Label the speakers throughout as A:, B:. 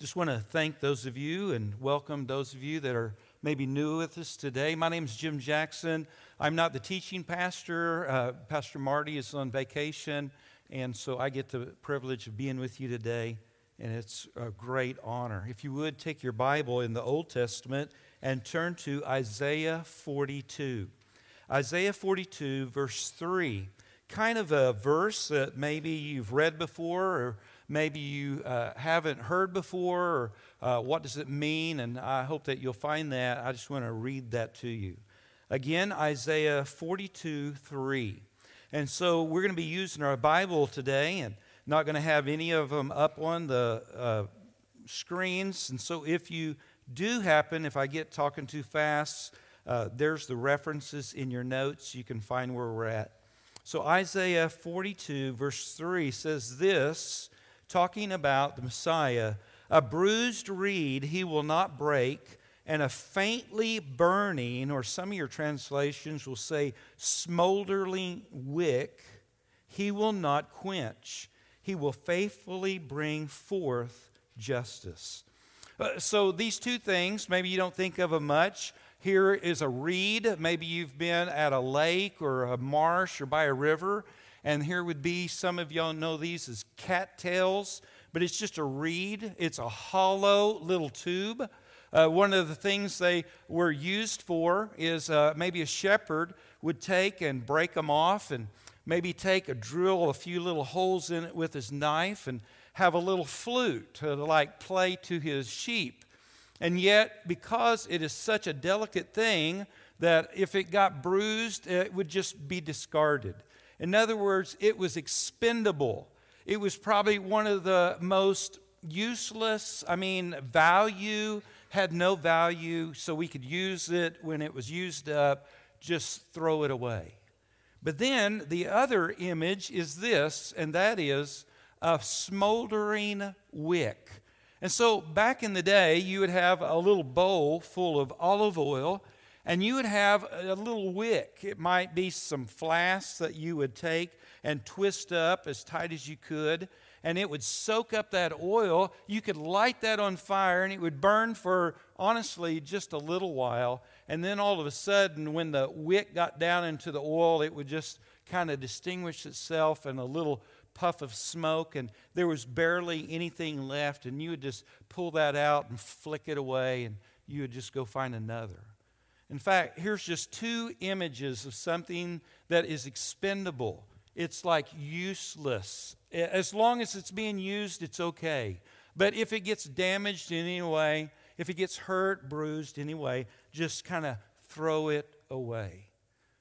A: Just want to thank those of you and welcome those of you that are maybe new with us today. My name is Jim Jackson. I'm not the teaching pastor. Uh, pastor Marty is on vacation, and so I get the privilege of being with you today, and it's a great honor. If you would take your Bible in the Old Testament and turn to Isaiah 42. Isaiah 42, verse 3. Kind of a verse that maybe you've read before or maybe you uh, haven't heard before, or uh, what does it mean? And I hope that you'll find that. I just want to read that to you. Again, Isaiah 42 3. And so we're going to be using our Bible today and not going to have any of them up on the uh, screens. And so if you do happen, if I get talking too fast, uh, there's the references in your notes. You can find where we're at. So Isaiah 42, verse 3 says this talking about the Messiah. A bruised reed he will not break, and a faintly burning, or some of your translations will say smoldering wick, he will not quench. He will faithfully bring forth justice. Uh, so, these two things, maybe you don't think of them much. Here is a reed. Maybe you've been at a lake or a marsh or by a river, and here would be some of y'all know these as cattails, but it's just a reed. It's a hollow little tube. Uh, one of the things they were used for is uh, maybe a shepherd would take and break them off and maybe take a drill a few little holes in it with his knife and have a little flute to like play to his sheep. And yet, because it is such a delicate thing that if it got bruised, it would just be discarded. In other words, it was expendable. It was probably one of the most useless, I mean, value, had no value, so we could use it when it was used up, just throw it away. But then the other image is this, and that is a smoldering wick. And so back in the day, you would have a little bowl full of olive oil and you would have a little wick. It might be some flask that you would take and twist up as tight as you could, and it would soak up that oil. You could light that on fire, and it would burn for, honestly, just a little while. And then all of a sudden, when the wick got down into the oil, it would just kind of distinguish itself in a little puff of smoke, and there was barely anything left. And you would just pull that out and flick it away, and you would just go find another. In fact, here's just two images of something that is expendable. It's like useless. As long as it's being used, it's okay. But if it gets damaged in any way, if it gets hurt, bruised anyway, just kind of throw it away.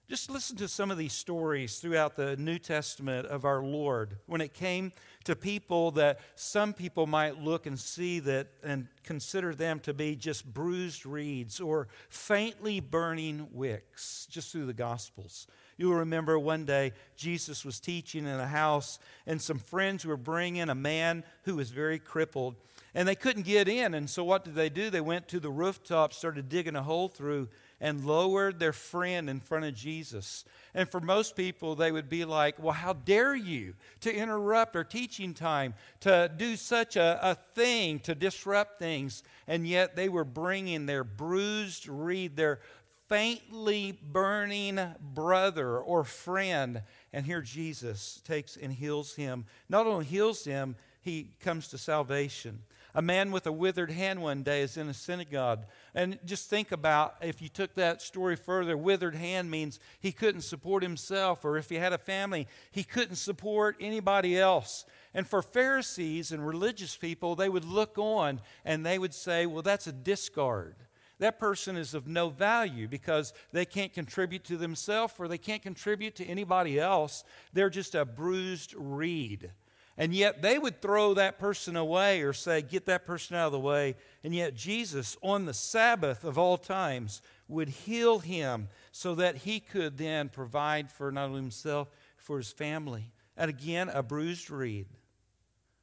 A: Just listen to some of these stories throughout the New Testament of our Lord when it came to people that some people might look and see that and consider them to be just bruised reeds or faintly burning wicks, just through the Gospels. You'll remember one day Jesus was teaching in a house, and some friends were bringing a man who was very crippled, and they couldn't get in. And so, what did they do? They went to the rooftop, started digging a hole through and lowered their friend in front of Jesus. And for most people, they would be like, Well, how dare you to interrupt our teaching time, to do such a, a thing, to disrupt things? And yet they were bringing their bruised reed, their faintly burning brother or friend. And here Jesus takes and heals him. Not only heals him, he comes to salvation. A man with a withered hand one day is in a synagogue. And just think about if you took that story further, withered hand means he couldn't support himself, or if he had a family, he couldn't support anybody else. And for Pharisees and religious people, they would look on and they would say, well, that's a discard. That person is of no value because they can't contribute to themselves or they can't contribute to anybody else. They're just a bruised reed. And yet they would throw that person away or say, Get that person out of the way. And yet Jesus, on the Sabbath of all times, would heal him so that he could then provide for not only himself, for his family. And again, a bruised reed.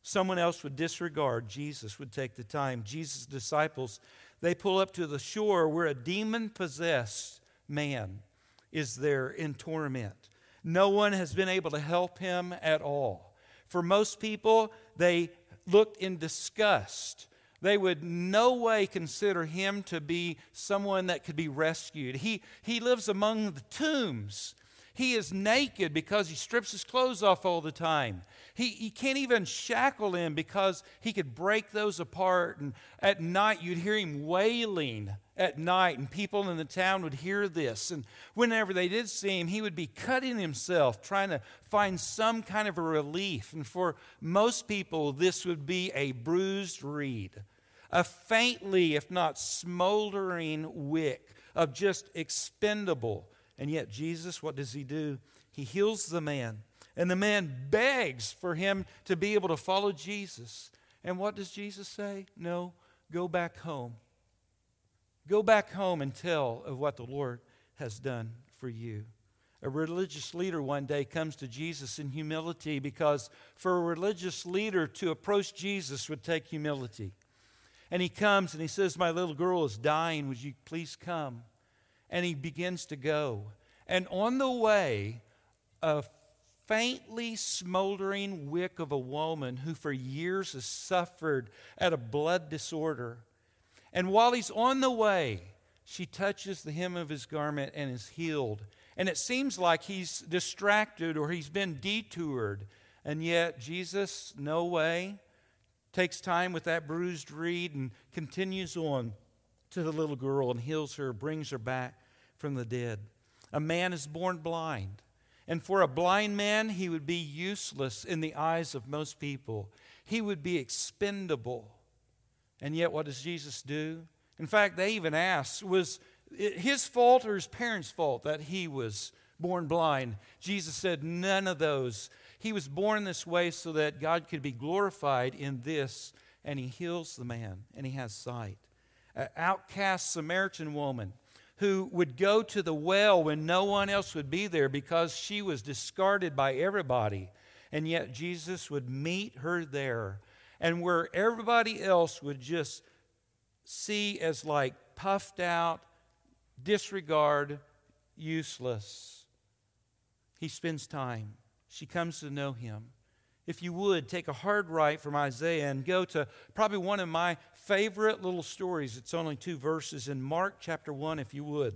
A: Someone else would disregard. Jesus would take the time. Jesus' disciples, they pull up to the shore where a demon possessed man is there in torment. No one has been able to help him at all. For most people, they looked in disgust. They would no way consider him to be someone that could be rescued. He, he lives among the tombs. He is naked because he strips his clothes off all the time. He, he can't even shackle him because he could break those apart. And at night, you'd hear him wailing at night, and people in the town would hear this. And whenever they did see him, he would be cutting himself, trying to find some kind of a relief. And for most people, this would be a bruised reed, a faintly, if not smoldering wick of just expendable. And yet, Jesus, what does he do? He heals the man. And the man begs for him to be able to follow Jesus. And what does Jesus say? No, go back home. Go back home and tell of what the Lord has done for you. A religious leader one day comes to Jesus in humility because for a religious leader to approach Jesus would take humility. And he comes and he says, My little girl is dying. Would you please come? And he begins to go. And on the way, a faintly smoldering wick of a woman who for years has suffered at a blood disorder. And while he's on the way, she touches the hem of his garment and is healed. And it seems like he's distracted or he's been detoured. And yet, Jesus, no way, takes time with that bruised reed and continues on to the little girl and heals her, brings her back from the dead. A man is born blind. And for a blind man, he would be useless in the eyes of most people. He would be expendable. And yet, what does Jesus do? In fact, they even asked, was it his fault or his parents' fault that he was born blind? Jesus said, none of those. He was born this way so that God could be glorified in this, and he heals the man, and he has sight. An outcast Samaritan woman who would go to the well when no one else would be there because she was discarded by everybody. And yet Jesus would meet her there. And where everybody else would just see as like puffed out, disregard, useless, he spends time. She comes to know him if you would, take a hard right from Isaiah and go to probably one of my favorite little stories. It's only two verses in Mark chapter 1, if you would.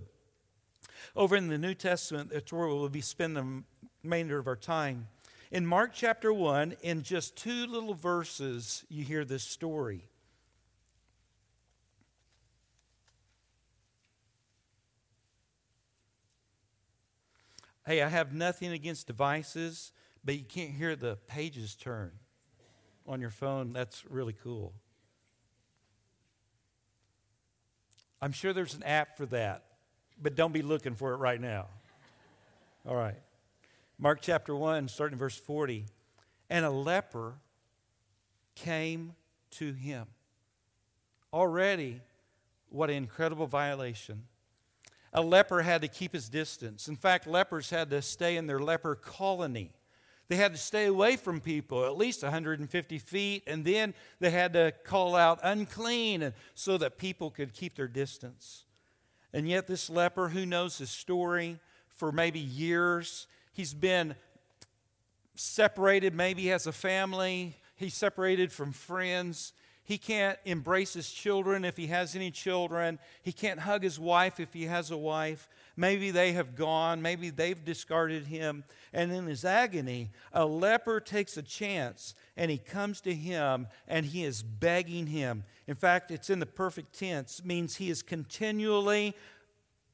A: Over in the New Testament, that's where we'll be spending the remainder of our time. In Mark chapter 1, in just two little verses, you hear this story. Hey, I have nothing against devices but you can't hear the pages turn on your phone. That's really cool. I'm sure there's an app for that, but don't be looking for it right now. All right. Mark chapter 1, starting in verse 40. And a leper came to him. Already, what an incredible violation. A leper had to keep his distance. In fact, lepers had to stay in their leper colony. They had to stay away from people at least 150 feet, and then they had to call out unclean so that people could keep their distance. And yet, this leper, who knows his story for maybe years, he's been separated, maybe has a family, he's separated from friends. He can't embrace his children if he has any children. He can't hug his wife if he has a wife. Maybe they have gone. Maybe they've discarded him. And in his agony, a leper takes a chance and he comes to him and he is begging him. In fact, it's in the perfect tense, means he is continually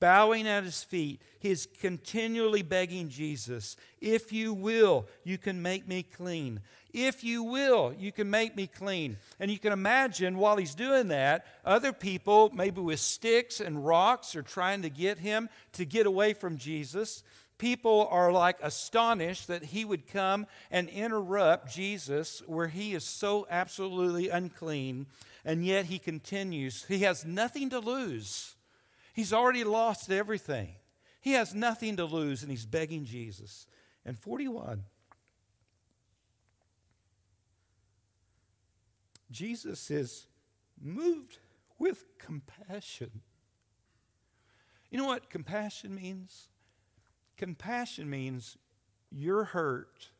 A: bowing at his feet. he's continually begging Jesus, If you will, you can make me clean. If you will, you can make me clean. And you can imagine while he's doing that, other people, maybe with sticks and rocks, are trying to get him to get away from Jesus. People are like astonished that he would come and interrupt Jesus where he is so absolutely unclean. And yet he continues. He has nothing to lose. He's already lost everything. He has nothing to lose, and he's begging Jesus. And 41. Jesus is moved with compassion. You know what compassion means? Compassion means you're hurt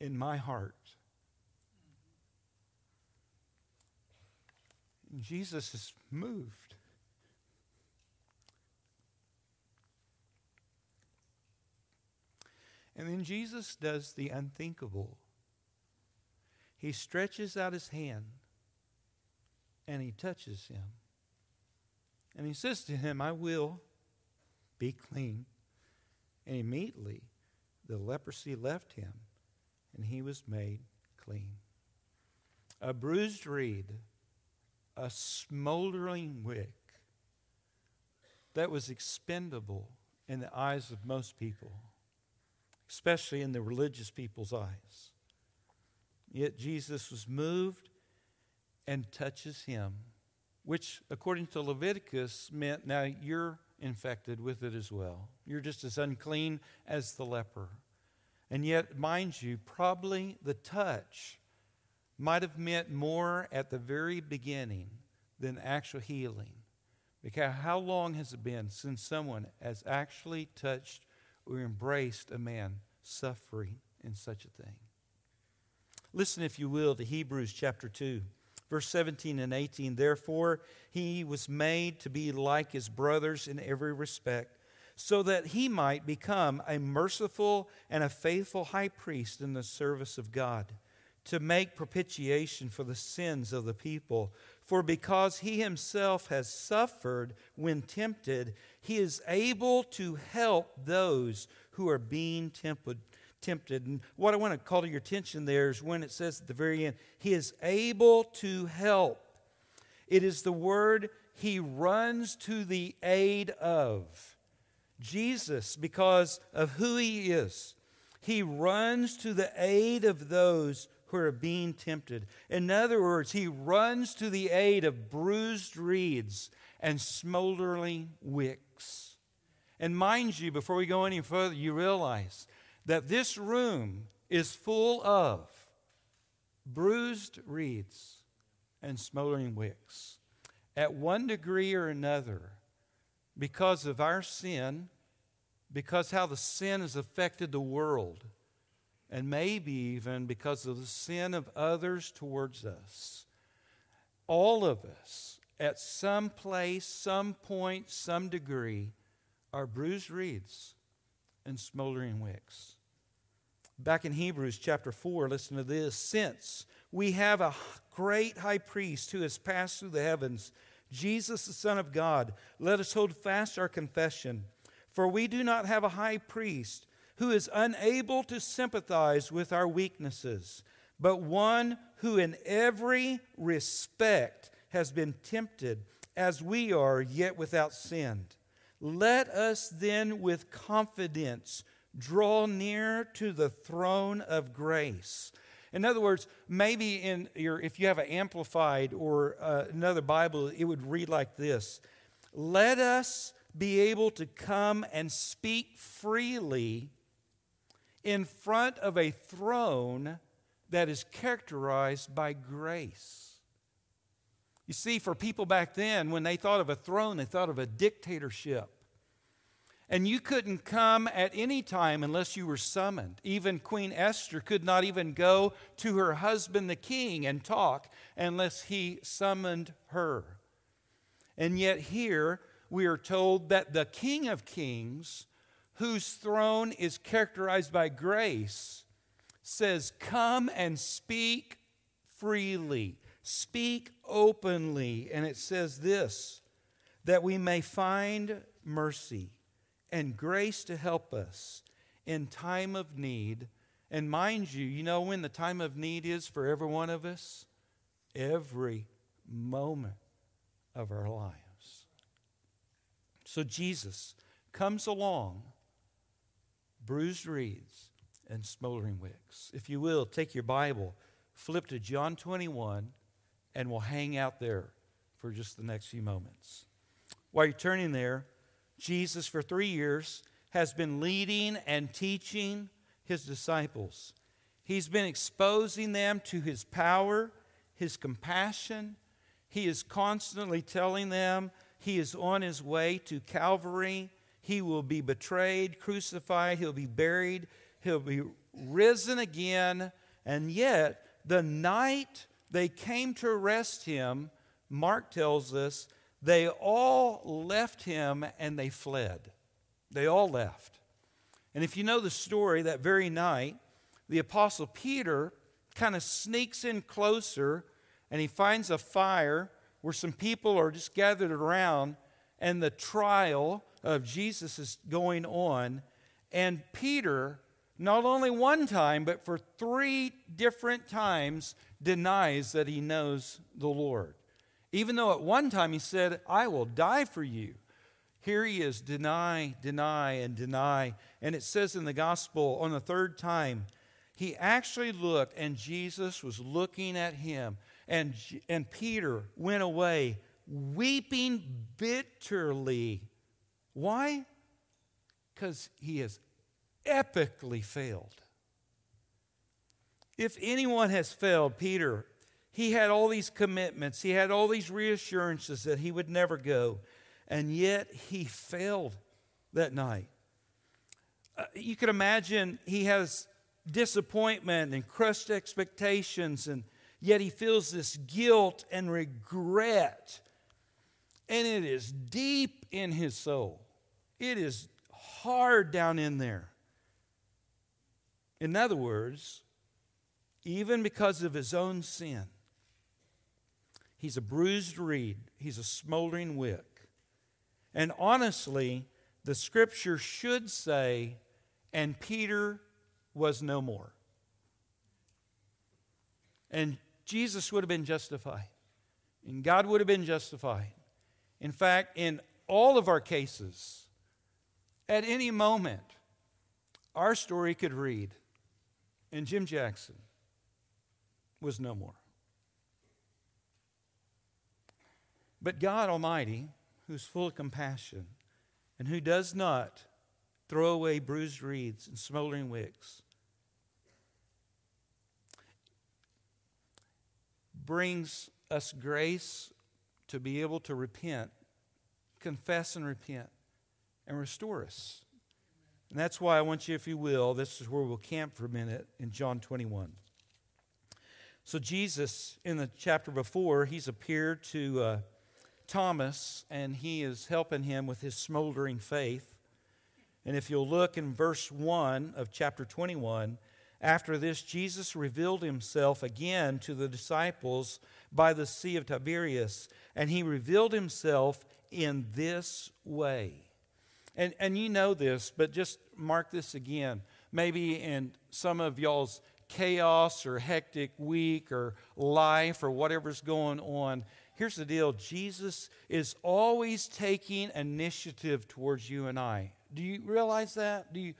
A: in my heart. Jesus is moved. And then Jesus does the unthinkable. He stretches out his hand and he touches him. And he says to him, I will be clean. And immediately the leprosy left him and he was made clean. A bruised reed, a smoldering wick that was expendable in the eyes of most people especially in the religious people's eyes. Yet Jesus was moved and touches him, which, according to Leviticus, meant now you're infected with it as well. You're just as unclean as the leper. And yet, mind you, probably the touch might have meant more at the very beginning than actual healing. Because how long has it been since someone has actually touched or embraced a man suffering in such a thing. Listen, if you will, to Hebrews chapter 2, verse 17 and 18. Therefore, he was made to be like his brothers in every respect, so that he might become a merciful and a faithful high priest in the service of God, to make propitiation for the sins of the people. For because he himself has suffered when tempted, he is able to help those who are being tempted. tempted. And what I want to call to your attention there is when it says at the very end, he is able to help. It is the word he runs to the aid of. Jesus, because of who he is, he runs to the aid of those who are being tempted. In other words, he runs to the aid of bruised reeds and smoldering wicks. And mind you, before we go any further, you realize that this room is full of bruised reeds and smoldering wicks. At one degree or another, because of our sin, because how the sin has affected the world, and maybe even because of the sin of others towards us. All of us, at some place, some point, some degree, are bruised reeds and smoldering wicks. Back in Hebrews chapter 4, listen to this. Since we have a great high priest who has passed through the heavens, Jesus, the Son of God, let us hold fast our confession. For we do not have a high priest who is unable to sympathize with our weaknesses, but one who in every respect has been tempted as we are, yet without sin. Let us then with confidence draw near to the throne of grace. In other words, maybe in your, if you have an amplified or uh, another Bible, it would read like this Let us be able to come and speak freely in front of a throne that is characterized by grace. You see, for people back then, when they thought of a throne, they thought of a dictatorship. And you couldn't come at any time unless you were summoned. Even Queen Esther could not even go to her husband, the king, and talk unless he summoned her. And yet, here we are told that the King of Kings whose throne is characterized by grace, says, Come and speak freely, speak openly. And it says this that we may find mercy and grace to help us in time of need. And mind you, you know when the time of need is for every one of us? Every moment of our lives. So Jesus comes along bruised reeds, and smoldering wicks. If you will, take your Bible, flip to John 21, and we'll hang out there for just the next few moments. While you're turning there, Jesus, for three years, has been leading and teaching his disciples. He's been exposing them to his power, his compassion. He is constantly telling them he is on his way to Calvary he will be betrayed, crucified, he'll be buried, he'll be risen again. And yet, the night they came to arrest him Mark tells us they all left him and they fled. They all left. And if you know the story, that very night, the Apostle Peter kind of sneaks in closer and he finds a fire where some people are just gathered around and the trial of Jesus is going on. And Peter, not only one time, but for three different times, denies that he knows the Lord. Even though at one time he said, I will die for you. Here he is, deny, deny, and deny. And it says in the gospel on the third time, he actually looked, and Jesus was looking at him. And, and Peter went away weeping bitterly. Why? Because he has epically failed. If anyone has failed, Peter, he had all these commitments, he had all these reassurances that he would never go, and yet he failed that night. Uh, you can imagine he has disappointment and crushed expectations, and yet he feels this guilt and regret. And it is deep in his soul, it is hard down in there. In other words, even because of his own sin, he's a bruised reed, he's a smoldering wick. And honestly, the scripture should say, and Peter was no more. And Jesus would have been justified, and God would have been justified. In fact, in all of our cases, at any moment, our story could read, and Jim Jackson was no more. But God Almighty, who's full of compassion and who does not throw away bruised reeds and smoldering wicks, brings us grace to be able to repent, confess and repent, and restore us. And that's why I want you, if you will, this is where we'll camp for a minute in John 21. So, Jesus, in the chapter before, he's appeared to uh, Thomas and he is helping him with his smoldering faith. And if you'll look in verse 1 of chapter 21, after this, Jesus revealed himself again to the disciples by the Sea of Tiberias, and he revealed himself in this way. And, and you know this, but just mark this again. Maybe in some of y'all's chaos or hectic week or life or whatever's going on, here's the deal Jesus is always taking initiative towards you and I. Do you realize that? Do you,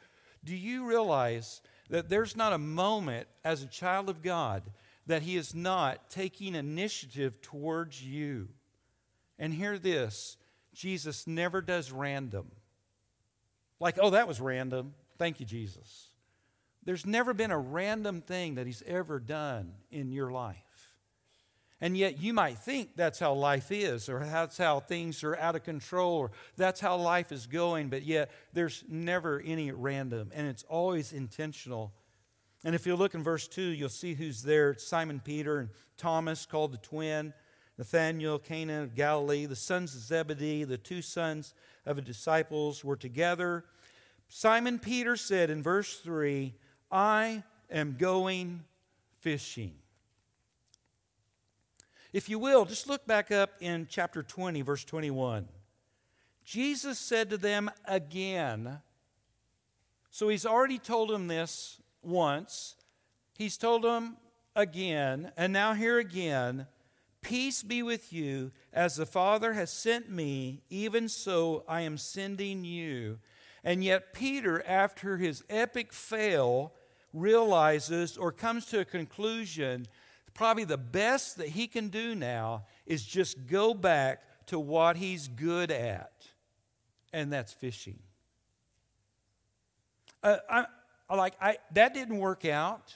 A: do you realize that there's not a moment as a child of God that He is not taking initiative towards you. And hear this Jesus never does random. Like, oh, that was random. Thank you, Jesus. There's never been a random thing that He's ever done in your life. And yet, you might think that's how life is, or that's how things are out of control, or that's how life is going, but yet there's never any random, and it's always intentional. And if you look in verse 2, you'll see who's there. Simon Peter and Thomas, called the twin, Nathanael, Cana of Galilee, the sons of Zebedee, the two sons of the disciples were together. Simon Peter said in verse 3, I am going fishing. If you will, just look back up in chapter 20, verse 21. Jesus said to them again, so he's already told them this once, he's told them again, and now here again Peace be with you. As the Father has sent me, even so I am sending you. And yet, Peter, after his epic fail, realizes or comes to a conclusion probably the best that he can do now is just go back to what he's good at, and that's fishing. Uh, I, like I, that didn't work out.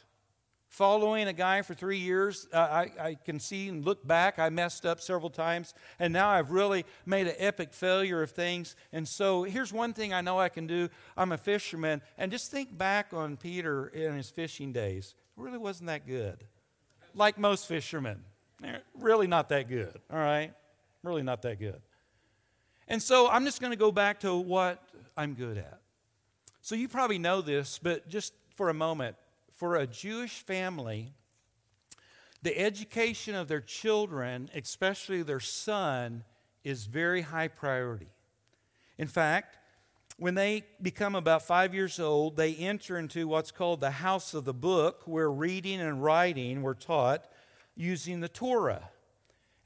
A: Following a guy for three years, uh, I, I can see and look back. I messed up several times, and now I've really made an epic failure of things. And so, here's one thing I know I can do I'm a fisherman, and just think back on Peter in his fishing days. It really wasn't that good like most fishermen. They're really not that good, all right? Really not that good. And so I'm just going to go back to what I'm good at. So you probably know this, but just for a moment, for a Jewish family, the education of their children, especially their son, is very high priority. In fact, when they become about five years old, they enter into what's called the house of the book, where reading and writing were taught using the Torah.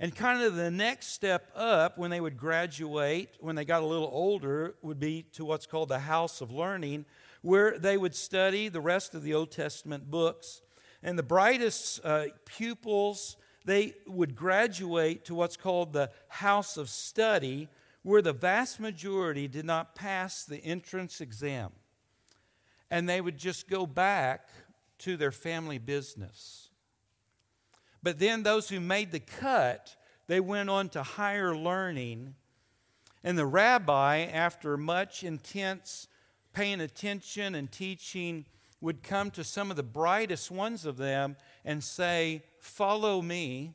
A: And kind of the next step up when they would graduate, when they got a little older, would be to what's called the house of learning, where they would study the rest of the Old Testament books. And the brightest uh, pupils, they would graduate to what's called the house of study, where the vast majority did not pass the entrance exam. And they would just go back to their family business. But then those who made the cut, they went on to higher learning. And the rabbi, after much intense paying attention and teaching, would come to some of the brightest ones of them and say, Follow me.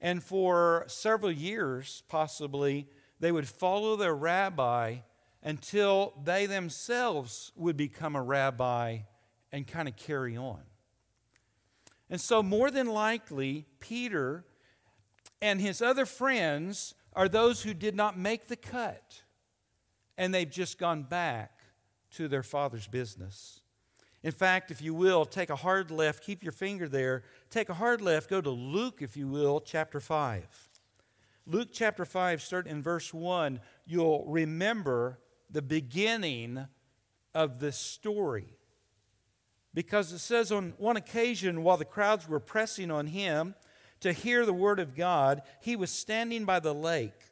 A: And for several years, possibly, they would follow their rabbi until they themselves would become a rabbi and kind of carry on. And so, more than likely, Peter and his other friends are those who did not make the cut, and they've just gone back to their father's business. In fact, if you will, take a hard left, keep your finger there, take a hard left, go to Luke, if you will, chapter 5. Luke chapter 5, start in verse 1, you'll remember the beginning of this story. Because it says on one occasion, while the crowds were pressing on him to hear the word of God, he was standing by the lake.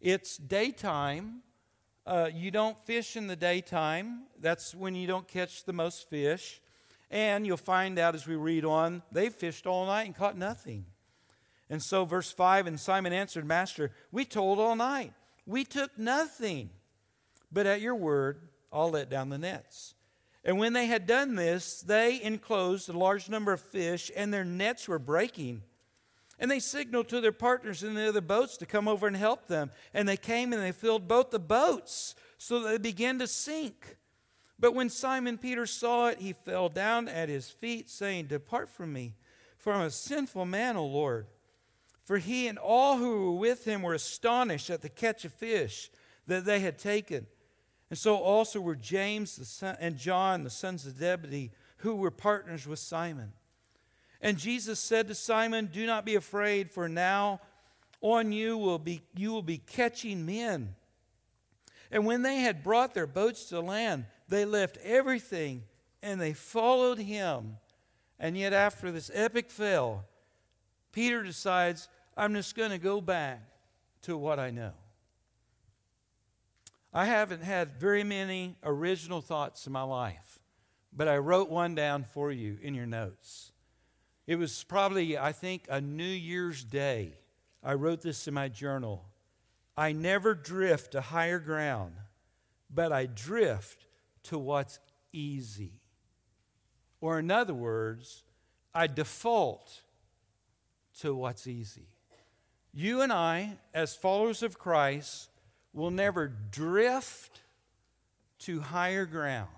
A: It's daytime. Uh, you don't fish in the daytime. That's when you don't catch the most fish. And you'll find out as we read on, they fished all night and caught nothing. And so, verse 5 And Simon answered, Master, we told all night. We took nothing. But at your word, I'll let down the nets. And when they had done this, they enclosed a large number of fish, and their nets were breaking. And they signaled to their partners in the other boats to come over and help them. And they came and they filled both the boats so that they began to sink. But when Simon Peter saw it, he fell down at his feet, saying, Depart from me, for I'm a sinful man, O Lord. For he and all who were with him were astonished at the catch of fish that they had taken. And so also were James son, and John, the sons of Zebedee, who were partners with Simon. And Jesus said to Simon, Do not be afraid, for now on you will be, you will be catching men. And when they had brought their boats to land, they left everything and they followed him. And yet, after this epic fail, Peter decides, I'm just going to go back to what I know. I haven't had very many original thoughts in my life, but I wrote one down for you in your notes. It was probably, I think, a New Year's Day. I wrote this in my journal. I never drift to higher ground, but I drift to what's easy. Or, in other words, I default to what's easy. You and I, as followers of Christ, will never drift to higher ground.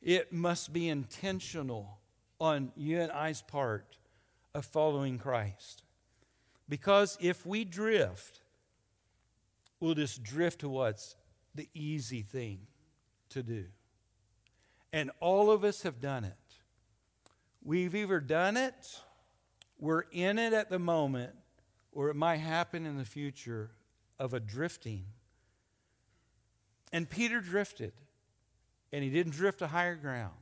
A: It must be intentional on you and I's part of following Christ. Because if we drift, we'll just drift to what's the easy thing to do. And all of us have done it. We've either done it, we're in it at the moment, or it might happen in the future of a drifting. And Peter drifted, and he didn't drift to higher ground,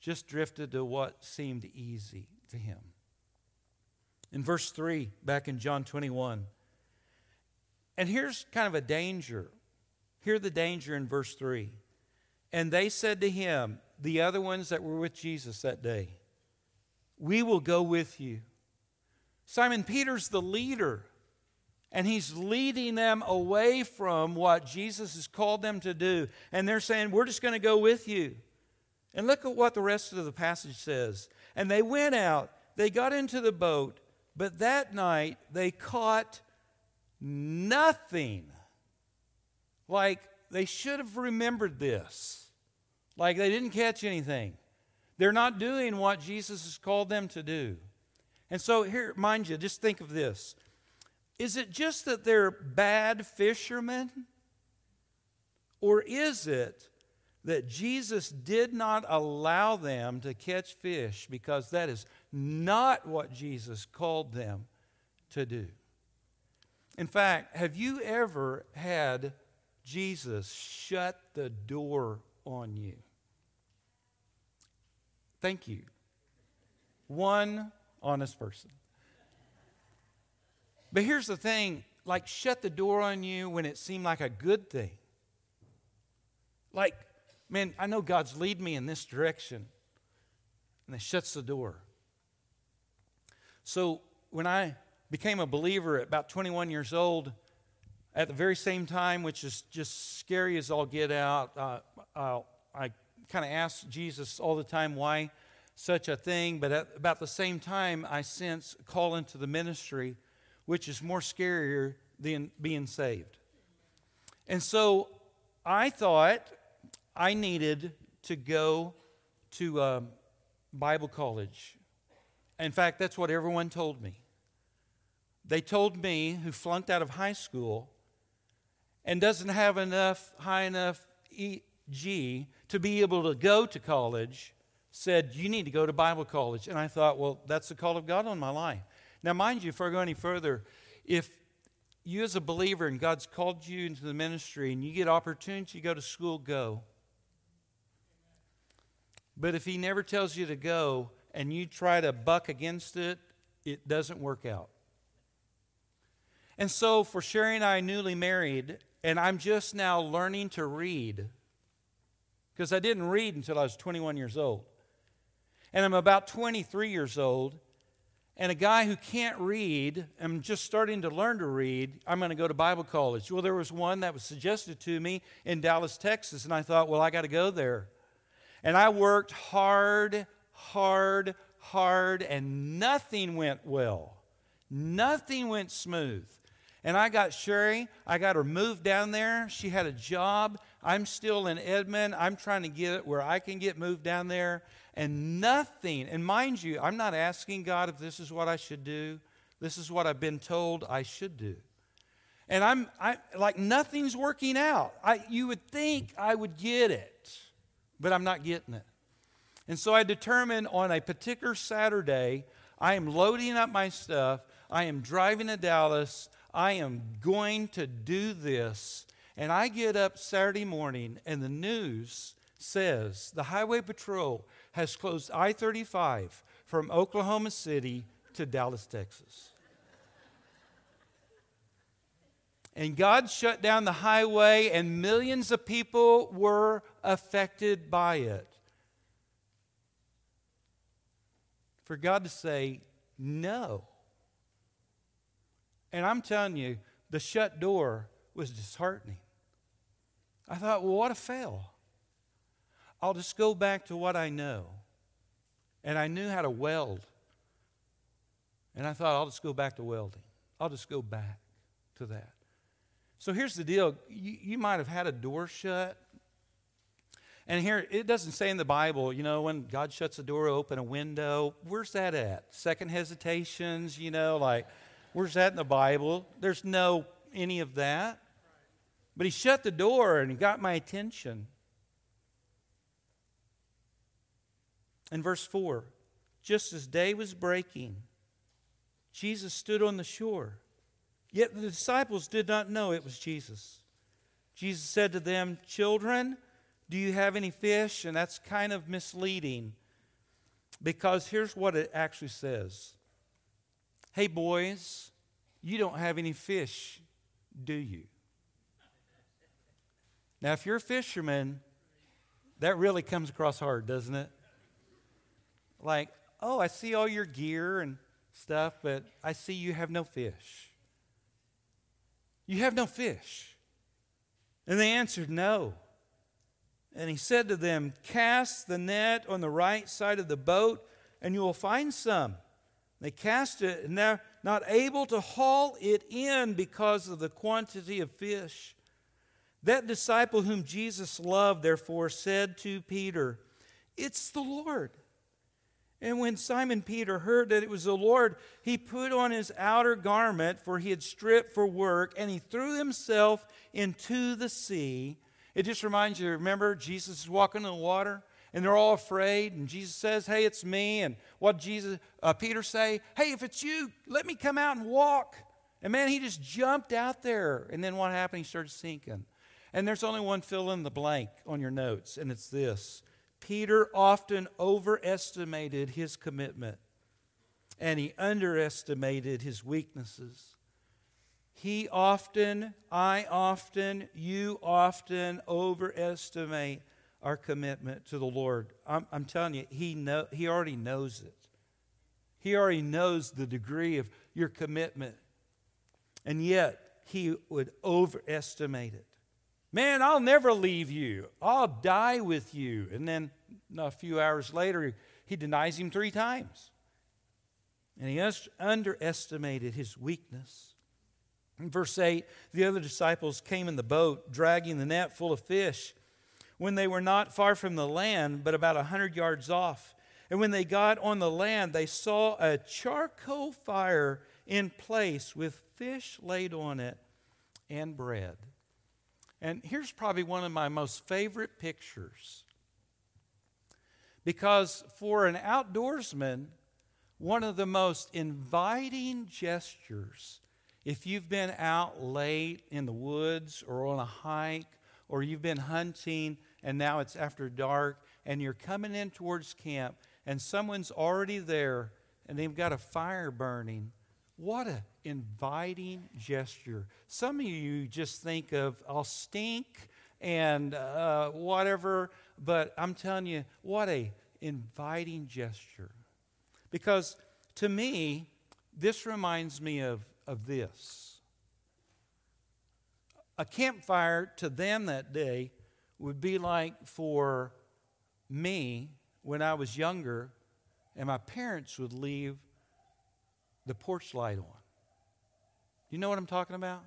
A: just drifted to what seemed easy to him. In verse 3, back in John 21. And here's kind of a danger. Hear the danger in verse 3. And they said to him, the other ones that were with Jesus that day, We will go with you. Simon Peter's the leader, and he's leading them away from what Jesus has called them to do. And they're saying, We're just going to go with you. And look at what the rest of the passage says. And they went out, they got into the boat, but that night they caught nothing. Like they should have remembered this. Like they didn't catch anything. They're not doing what Jesus has called them to do. And so, here, mind you, just think of this. Is it just that they're bad fishermen? Or is it that Jesus did not allow them to catch fish because that is not what Jesus called them to do? In fact, have you ever had Jesus shut the door on you? Thank you. One honest person. But here's the thing like, shut the door on you when it seemed like a good thing. Like, man, I know God's lead me in this direction. And it shuts the door. So when I became a believer at about 21 years old, at the very same time, which is just scary as all get out, uh, I kind of ask Jesus all the time why such a thing, but at about the same time, I sense call into the ministry, which is more scarier than being saved. And so I thought I needed to go to um, Bible college. In fact, that's what everyone told me. They told me, who flunked out of high school and doesn't have enough high enough EG to be able to go to college, said, You need to go to Bible college. And I thought, Well, that's the call of God on my life. Now, mind you, before I go any further, if you as a believer and God's called you into the ministry and you get opportunity to go to school, go. But if He never tells you to go and you try to buck against it, it doesn't work out. And so, for Sherry and I, newly married, and I'm just now learning to read, because I didn't read until I was 21 years old and I'm about 23 years old, and a guy who can't read, I'm just starting to learn to read, I'm going to go to Bible college. Well, there was one that was suggested to me in Dallas, Texas, and I thought, well, I got to go there. And I worked hard, hard, hard, and nothing went well. Nothing went smooth. And I got Sherry, I got her moved down there. She had a job. I'm still in Edmond. I'm trying to get it where I can get moved down there. And nothing, and mind you, I'm not asking God if this is what I should do. This is what I've been told I should do. And I'm I, like, nothing's working out. I, you would think I would get it, but I'm not getting it. And so I determined on a particular Saturday, I am loading up my stuff. I am driving to Dallas. I am going to do this. And I get up Saturday morning, and the news says the Highway Patrol has closed I 35 from Oklahoma City to Dallas, Texas. And God shut down the highway, and millions of people were affected by it. For God to say no. And I'm telling you, the shut door was disheartening. I thought, well, what a fail. I'll just go back to what I know. And I knew how to weld. And I thought, I'll just go back to welding. I'll just go back to that. So here's the deal you, you might have had a door shut. And here, it doesn't say in the Bible, you know, when God shuts a door, open a window. Where's that at? Second hesitations, you know, like, where's that in the Bible? There's no any of that. But he shut the door and he got my attention. In verse 4, just as day was breaking, Jesus stood on the shore. Yet the disciples did not know it was Jesus. Jesus said to them, Children, do you have any fish? And that's kind of misleading because here's what it actually says Hey, boys, you don't have any fish, do you? Now, if you're a fisherman, that really comes across hard, doesn't it? Like, oh, I see all your gear and stuff, but I see you have no fish. You have no fish. And they answered, No. And he said to them, Cast the net on the right side of the boat, and you will find some. They cast it, and they're not able to haul it in because of the quantity of fish. That disciple whom Jesus loved, therefore, said to Peter, It's the Lord. And when Simon Peter heard that it was the Lord, he put on his outer garment, for he had stripped for work, and he threw himself into the sea. It just reminds you, remember, Jesus is walking in the water, and they're all afraid, and Jesus says, Hey, it's me. And what Jesus, uh, Peter say? Hey, if it's you, let me come out and walk. And man, he just jumped out there. And then what happened? He started sinking. And there's only one fill in the blank on your notes, and it's this Peter often overestimated his commitment, and he underestimated his weaknesses. He often, I often, you often overestimate our commitment to the Lord. I'm, I'm telling you, he, know, he already knows it. He already knows the degree of your commitment. And yet, he would overestimate it. Man, I'll never leave you. I'll die with you. And then a few hours later, he denies him three times. And he underestimated his weakness. In verse 8, the other disciples came in the boat, dragging the net full of fish, when they were not far from the land, but about a hundred yards off. And when they got on the land, they saw a charcoal fire in place with fish laid on it and bread. And here's probably one of my most favorite pictures. Because for an outdoorsman, one of the most inviting gestures, if you've been out late in the woods or on a hike, or you've been hunting and now it's after dark and you're coming in towards camp and someone's already there and they've got a fire burning, what an inviting gesture. Some of you just think of, I'll stink and uh, whatever, but I'm telling you, what a inviting gesture. Because to me, this reminds me of, of this. A campfire to them that day would be like for me when I was younger and my parents would leave the porch light on. You know what I'm talking about?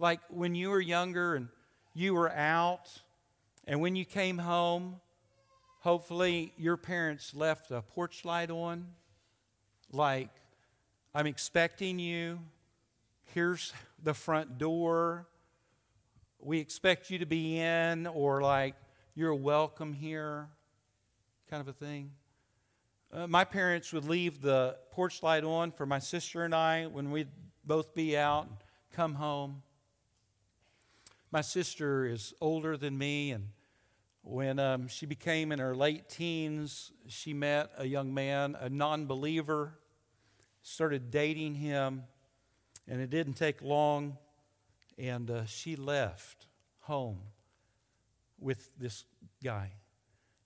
A: Like when you were younger and you were out, and when you came home, hopefully your parents left a porch light on. Like, I'm expecting you. Here's the front door. We expect you to be in, or like, you're welcome here, kind of a thing. Uh, my parents would leave the porch light on for my sister and I when we'd both be out and come home. My sister is older than me, and when um, she became in her late teens, she met a young man, a non believer, started dating him, and it didn't take long, and uh, she left home with this guy.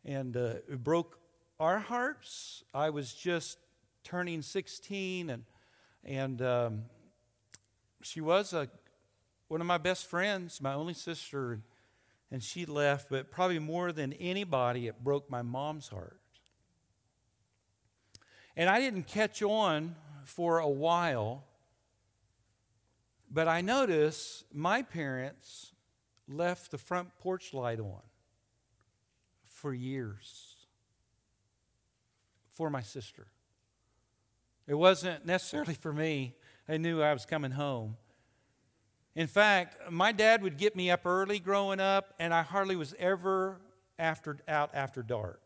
A: And uh, it broke our hearts. I was just turning 16, and, and um, she was a, one of my best friends, my only sister, and she left, but probably more than anybody, it broke my mom's heart. And I didn't catch on for a while, but I noticed my parents left the front porch light on for years for my sister. It wasn't necessarily for me. I knew I was coming home. In fact, my dad would get me up early growing up, and I hardly was ever after, out after dark.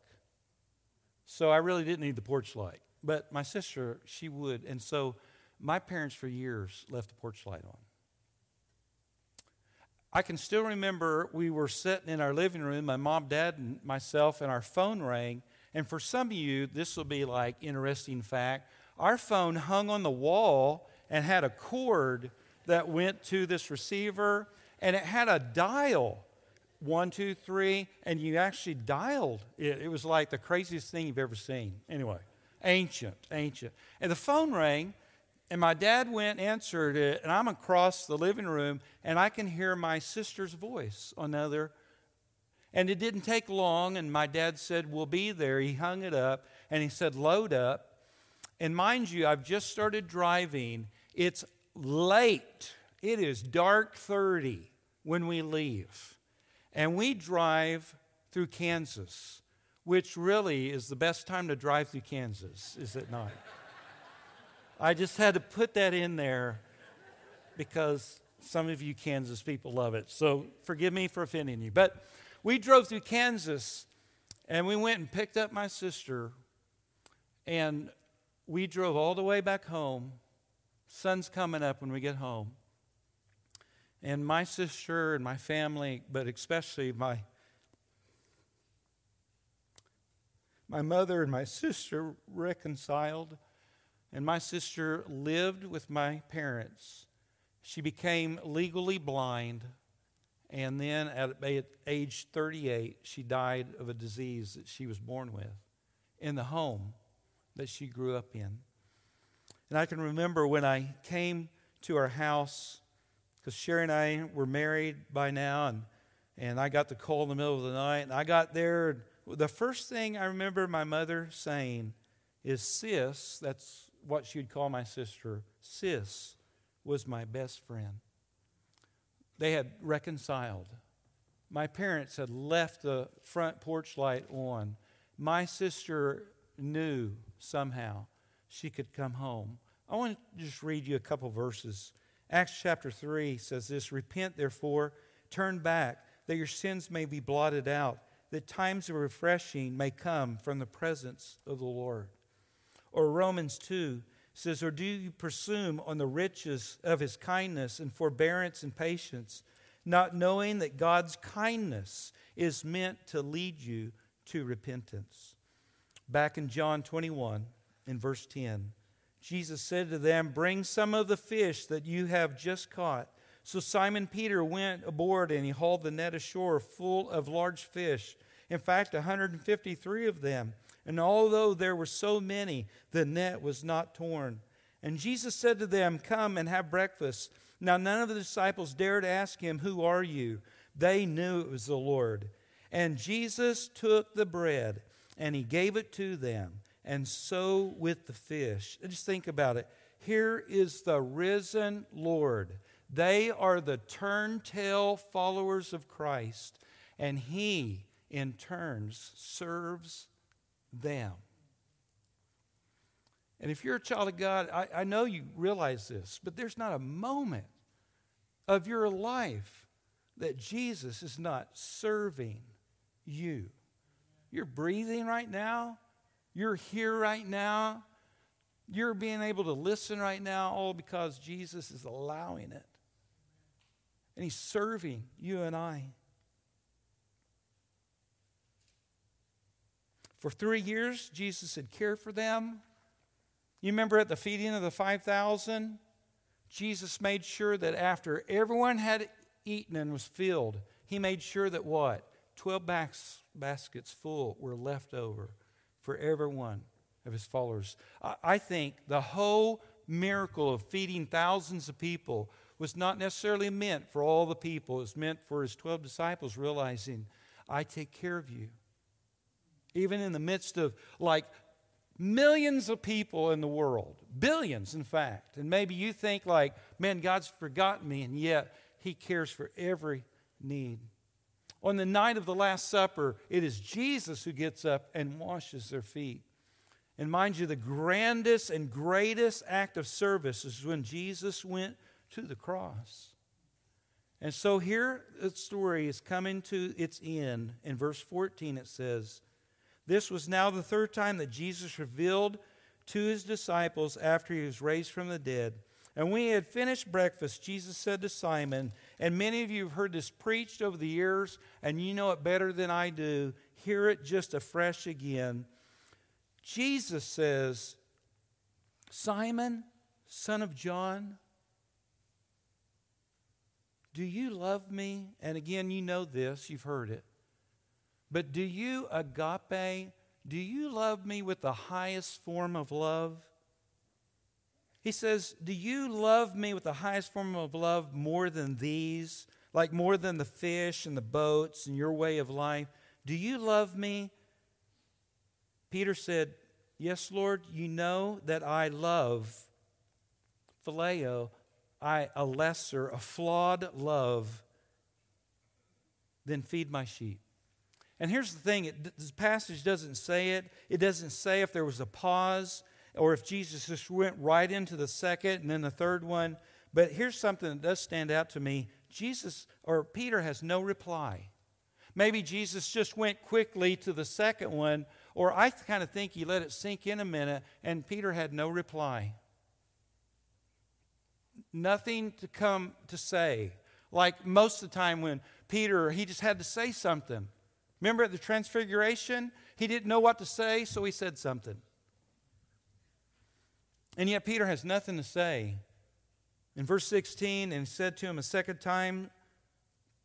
A: So I really didn't need the porch light. But my sister, she would. And so my parents, for years, left the porch light on. I can still remember we were sitting in our living room, my mom, dad, and myself, and our phone rang, and for some of you, this will be like interesting fact. our phone hung on the wall and had a cord that went to this receiver, and it had a dial one, two, three, and you actually dialed it. It was like the craziest thing you've ever seen. Anyway, ancient, ancient. And the phone rang, and my dad went, answered it, and I'm across the living room, and I can hear my sister's voice on the other. And it didn't take long, and my dad said, We'll be there. He hung it up, and he said, Load up. And mind you, I've just started driving. It's late. It is dark 30 when we leave. And we drive through Kansas, which really is the best time to drive through Kansas, is it not? I just had to put that in there because some of you Kansas people love it. So forgive me for offending you. But we drove through Kansas and we went and picked up my sister and we drove all the way back home. Sun's coming up when we get home. And my sister and my family, but especially my my mother and my sister reconciled, and my sister lived with my parents. She became legally blind, and then at age 38, she died of a disease that she was born with in the home that she grew up in. And I can remember when I came to our house, because Sherry and I were married by now, and, and I got the call in the middle of the night. And I got there, the first thing I remember my mother saying is, Sis, that's what she'd call my sister, Sis was my best friend. They had reconciled. My parents had left the front porch light on. My sister knew somehow she could come home. I want to just read you a couple verses. Acts chapter 3 says this Repent, therefore, turn back, that your sins may be blotted out, that times of refreshing may come from the presence of the Lord. Or Romans 2 says, Or do you presume on the riches of his kindness and forbearance and patience, not knowing that God's kindness is meant to lead you to repentance? Back in John 21, in verse 10, Jesus said to them, Bring some of the fish that you have just caught. So Simon Peter went aboard and he hauled the net ashore full of large fish. In fact, 153 of them. And although there were so many, the net was not torn. And Jesus said to them, Come and have breakfast. Now, none of the disciples dared ask him, Who are you? They knew it was the Lord. And Jesus took the bread and he gave it to them, and so with the fish. Just think about it. Here is the risen Lord. They are the turntail followers of Christ, and he, in turns, serves them. And if you're a child of God, I, I know you realize this, but there's not a moment of your life that Jesus is not serving you. You're breathing right now. You're here right now. You're being able to listen right now, all because Jesus is allowing it. And He's serving you and I. For three years, Jesus had cared for them. You remember at the feeding of the 5,000? Jesus made sure that after everyone had eaten and was filled, He made sure that what? 12 bas- baskets full were left over for every one of his followers. I, I think the whole miracle of feeding thousands of people was not necessarily meant for all the people. It was meant for his 12 disciples realizing, I take care of you. Even in the midst of like millions of people in the world, billions in fact. And maybe you think like, man, God's forgotten me, and yet he cares for every need. On the night of the Last Supper, it is Jesus who gets up and washes their feet. And mind you, the grandest and greatest act of service is when Jesus went to the cross. And so here the story is coming to its end. In verse 14, it says, This was now the third time that Jesus revealed to his disciples after he was raised from the dead and when he had finished breakfast, Jesus said to Simon, and many of you have heard this preached over the years, and you know it better than I do. Hear it just afresh again. Jesus says, Simon, son of John, do you love me? And again, you know this, you've heard it. But do you, agape, do you love me with the highest form of love? He says, Do you love me with the highest form of love more than these? Like more than the fish and the boats and your way of life? Do you love me? Peter said, Yes, Lord, you know that I love phileo, I a lesser, a flawed love, then feed my sheep. And here's the thing it, this passage doesn't say it. It doesn't say if there was a pause or if Jesus just went right into the second and then the third one. But here's something that does stand out to me Jesus or Peter has no reply. Maybe Jesus just went quickly to the second one, or I kind of think he let it sink in a minute and Peter had no reply. Nothing to come to say. Like most of the time when Peter, he just had to say something. Remember at the Transfiguration? He didn't know what to say, so he said something. And yet Peter has nothing to say. In verse 16, and said to him a second time,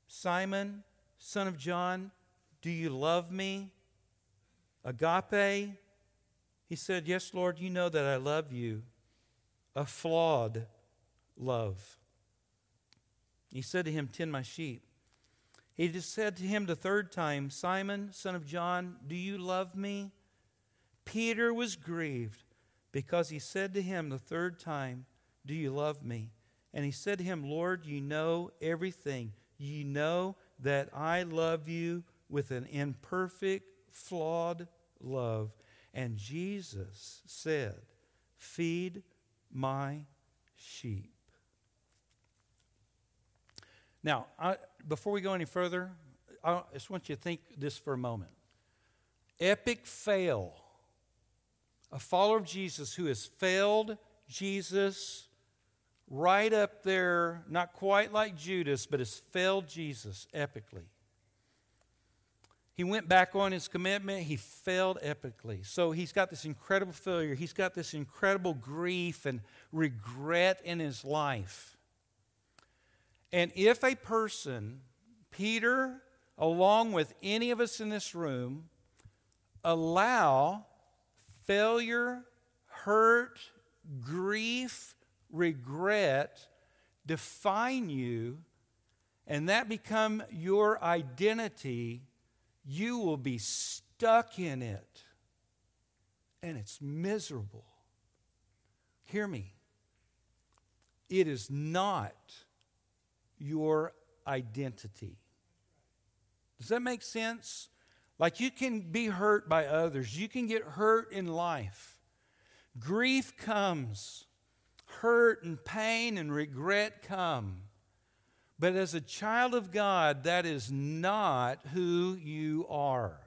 A: Simon, son of John, do you love me? Agape? He said, Yes, Lord, you know that I love you. A flawed love. He said to him, Tend my sheep. He just said to him the third time, Simon, son of John, do you love me? Peter was grieved because he said to him the third time, Do you love me? And he said to him, Lord, you know everything. You know that I love you with an imperfect, flawed love. And Jesus said, Feed my sheep. Now, I, before we go any further, I just want you to think this for a moment. Epic fail. A follower of Jesus who has failed Jesus right up there, not quite like Judas, but has failed Jesus epically. He went back on his commitment. He failed epically. So he's got this incredible failure. He's got this incredible grief and regret in his life. And if a person, Peter, along with any of us in this room, allow failure, hurt, grief, regret define you and that become your identity, you will be stuck in it. And it's miserable. Hear me. It is not your identity. Does that make sense? Like you can be hurt by others, you can get hurt in life. Grief comes, hurt and pain and regret come. But as a child of God, that is not who you are.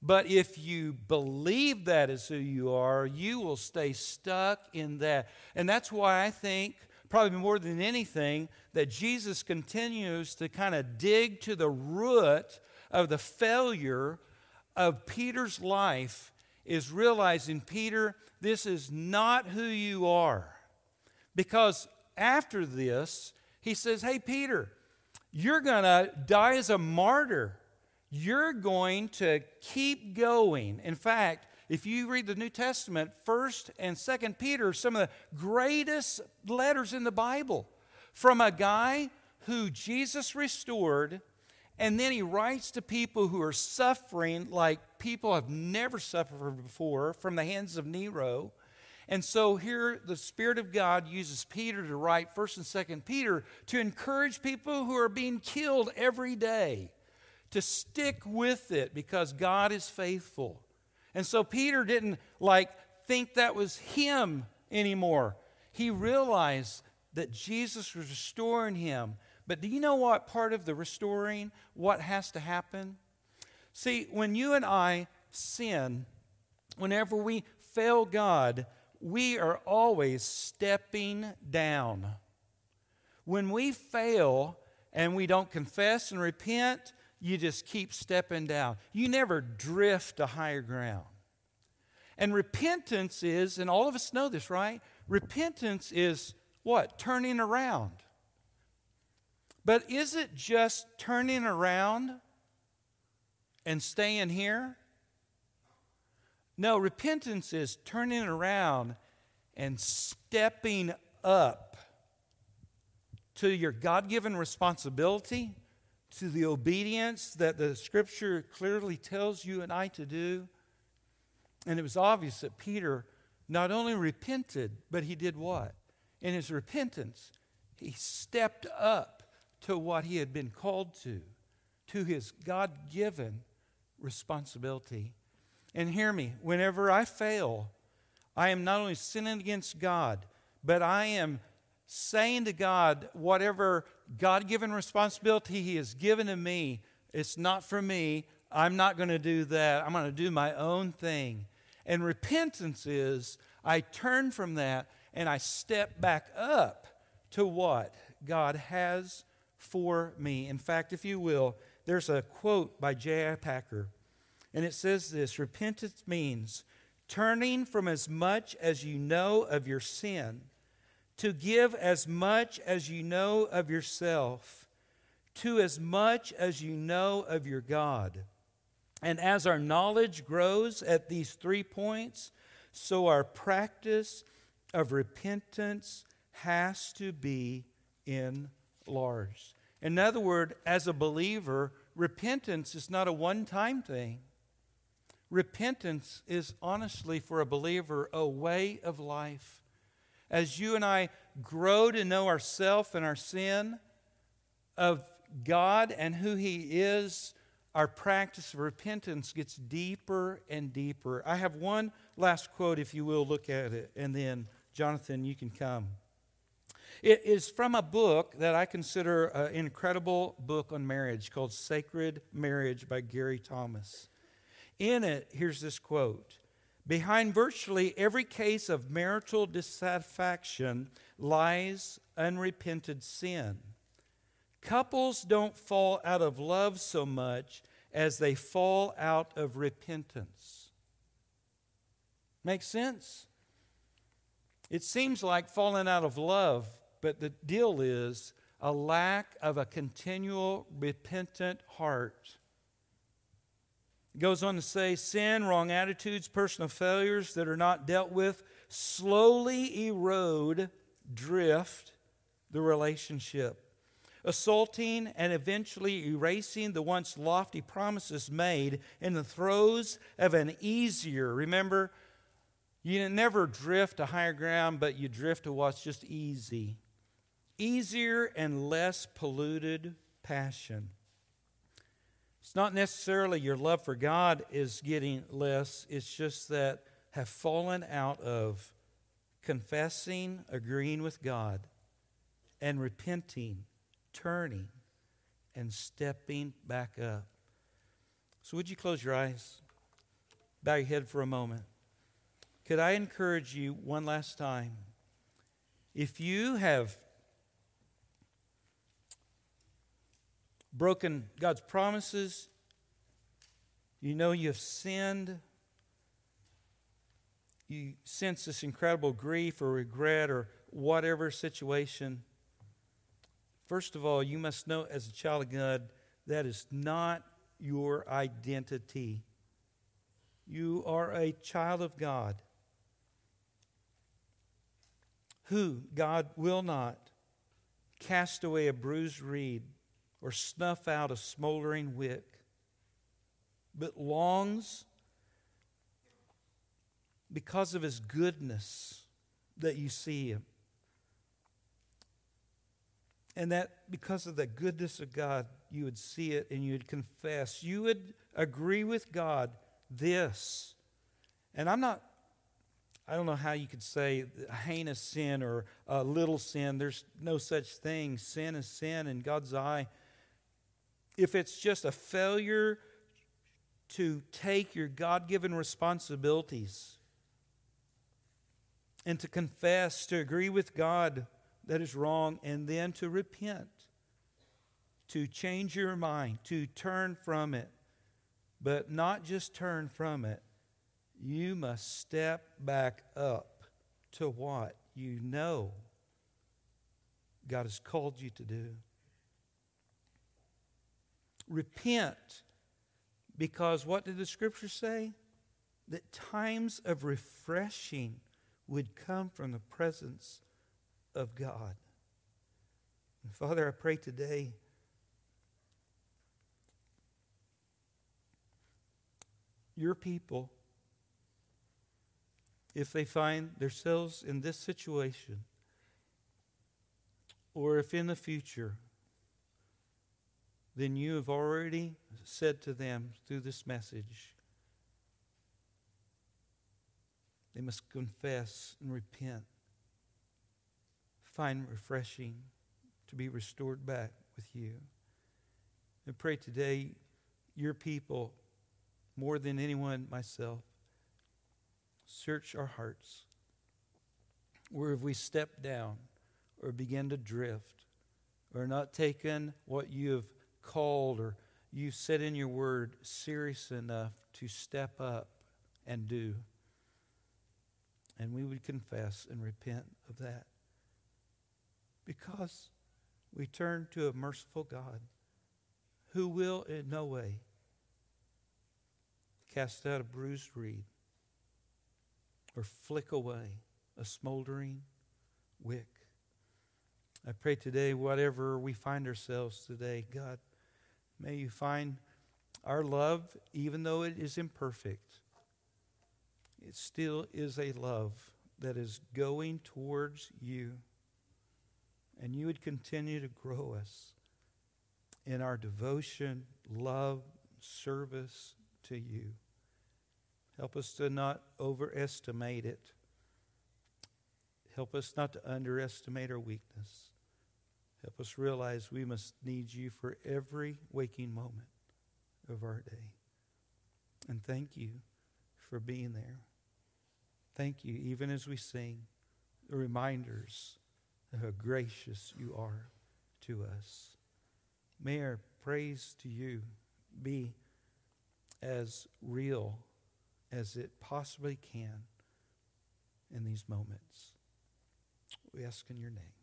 A: But if you believe that is who you are, you will stay stuck in that. And that's why I think probably more than anything, that Jesus continues to kind of dig to the root of the failure of Peter's life is realizing, Peter, this is not who you are. Because after this, he says, Hey, Peter, you're going to die as a martyr. You're going to keep going. In fact, if you read the New Testament, 1st and 2nd Peter, some of the greatest letters in the Bible from a guy who Jesus restored, and then he writes to people who are suffering like people have never suffered before from the hands of Nero. And so here the Spirit of God uses Peter to write 1st and 2nd Peter to encourage people who are being killed every day to stick with it because God is faithful. And so Peter didn't like think that was him anymore. He realized that Jesus was restoring him. But do you know what part of the restoring, what has to happen? See, when you and I sin, whenever we fail God, we are always stepping down. When we fail and we don't confess and repent, you just keep stepping down. You never drift to higher ground. And repentance is, and all of us know this, right? Repentance is what? Turning around. But is it just turning around and staying here? No, repentance is turning around and stepping up to your God given responsibility, to the obedience that the scripture clearly tells you and I to do. And it was obvious that Peter not only repented, but he did what? In his repentance, he stepped up to what he had been called to, to his God given responsibility. And hear me, whenever I fail, I am not only sinning against God, but I am saying to God, whatever God given responsibility He has given to me, it's not for me. I'm not going to do that. I'm going to do my own thing. And repentance is I turn from that and I step back up to what God has for me. In fact, if you will, there's a quote by J.I. Packer, and it says this Repentance means turning from as much as you know of your sin to give as much as you know of yourself to as much as you know of your God. And as our knowledge grows at these three points, so our practice of repentance has to be enlarged. In other words, as a believer, repentance is not a one time thing. Repentance is honestly, for a believer, a way of life. As you and I grow to know ourself and our sin, of God and who He is, our practice of repentance gets deeper and deeper. I have one last quote, if you will, look at it, and then, Jonathan, you can come. It is from a book that I consider an incredible book on marriage called Sacred Marriage by Gary Thomas. In it, here's this quote Behind virtually every case of marital dissatisfaction lies unrepented sin. Couples don't fall out of love so much as they fall out of repentance. Makes sense? It seems like falling out of love but the deal is a lack of a continual repentant heart. It goes on to say sin, wrong attitudes, personal failures that are not dealt with slowly erode, drift the relationship, assaulting and eventually erasing the once lofty promises made in the throes of an easier, remember, you never drift to higher ground, but you drift to what's just easy easier and less polluted passion. It's not necessarily your love for God is getting less, it's just that have fallen out of confessing, agreeing with God, and repenting, turning, and stepping back up. So, would you close your eyes? Bow your head for a moment. Could I encourage you one last time? If you have broken God's promises. You know you have sinned. You sense this incredible grief or regret or whatever situation. First of all, you must know as a child of God that is not your identity. You are a child of God who God will not cast away a bruised reed or snuff out a smoldering wick, but longs because of his goodness that you see him. And that because of the goodness of God, you would see it and you would confess. You would agree with God this. And I'm not, I don't know how you could say a heinous sin or a little sin. There's no such thing. Sin is sin in God's eye if it's just a failure to take your God given responsibilities and to confess, to agree with God that is wrong, and then to repent, to change your mind, to turn from it, but not just turn from it, You must step back up to what you know God has called you to do. Repent because what did the scripture say? That times of refreshing would come from the presence of God. And Father, I pray today your people, if they find themselves in this situation, or if in the future, then you have already said to them through this message, they must confess and repent, find refreshing to be restored back with you. And pray today, your people, more than anyone, myself, search our hearts. Where have we stepped down or begin to drift or not taken what you have called or you said in your word serious enough to step up and do? And we would confess and repent of that. Because we turn to a merciful God who will in no way cast out a bruised reed or flick away a smoldering wick. I pray today, whatever we find ourselves today, God, may you find our love, even though it is imperfect, it still is a love that is going towards you. And you would continue to grow us in our devotion, love, service to you. Help us to not overestimate it. Help us not to underestimate our weakness. Help us realize we must need you for every waking moment of our day. And thank you for being there. Thank you, even as we sing, the reminders of how gracious you are to us. May our praise to you be as real as it possibly can in these moments. We ask in your name.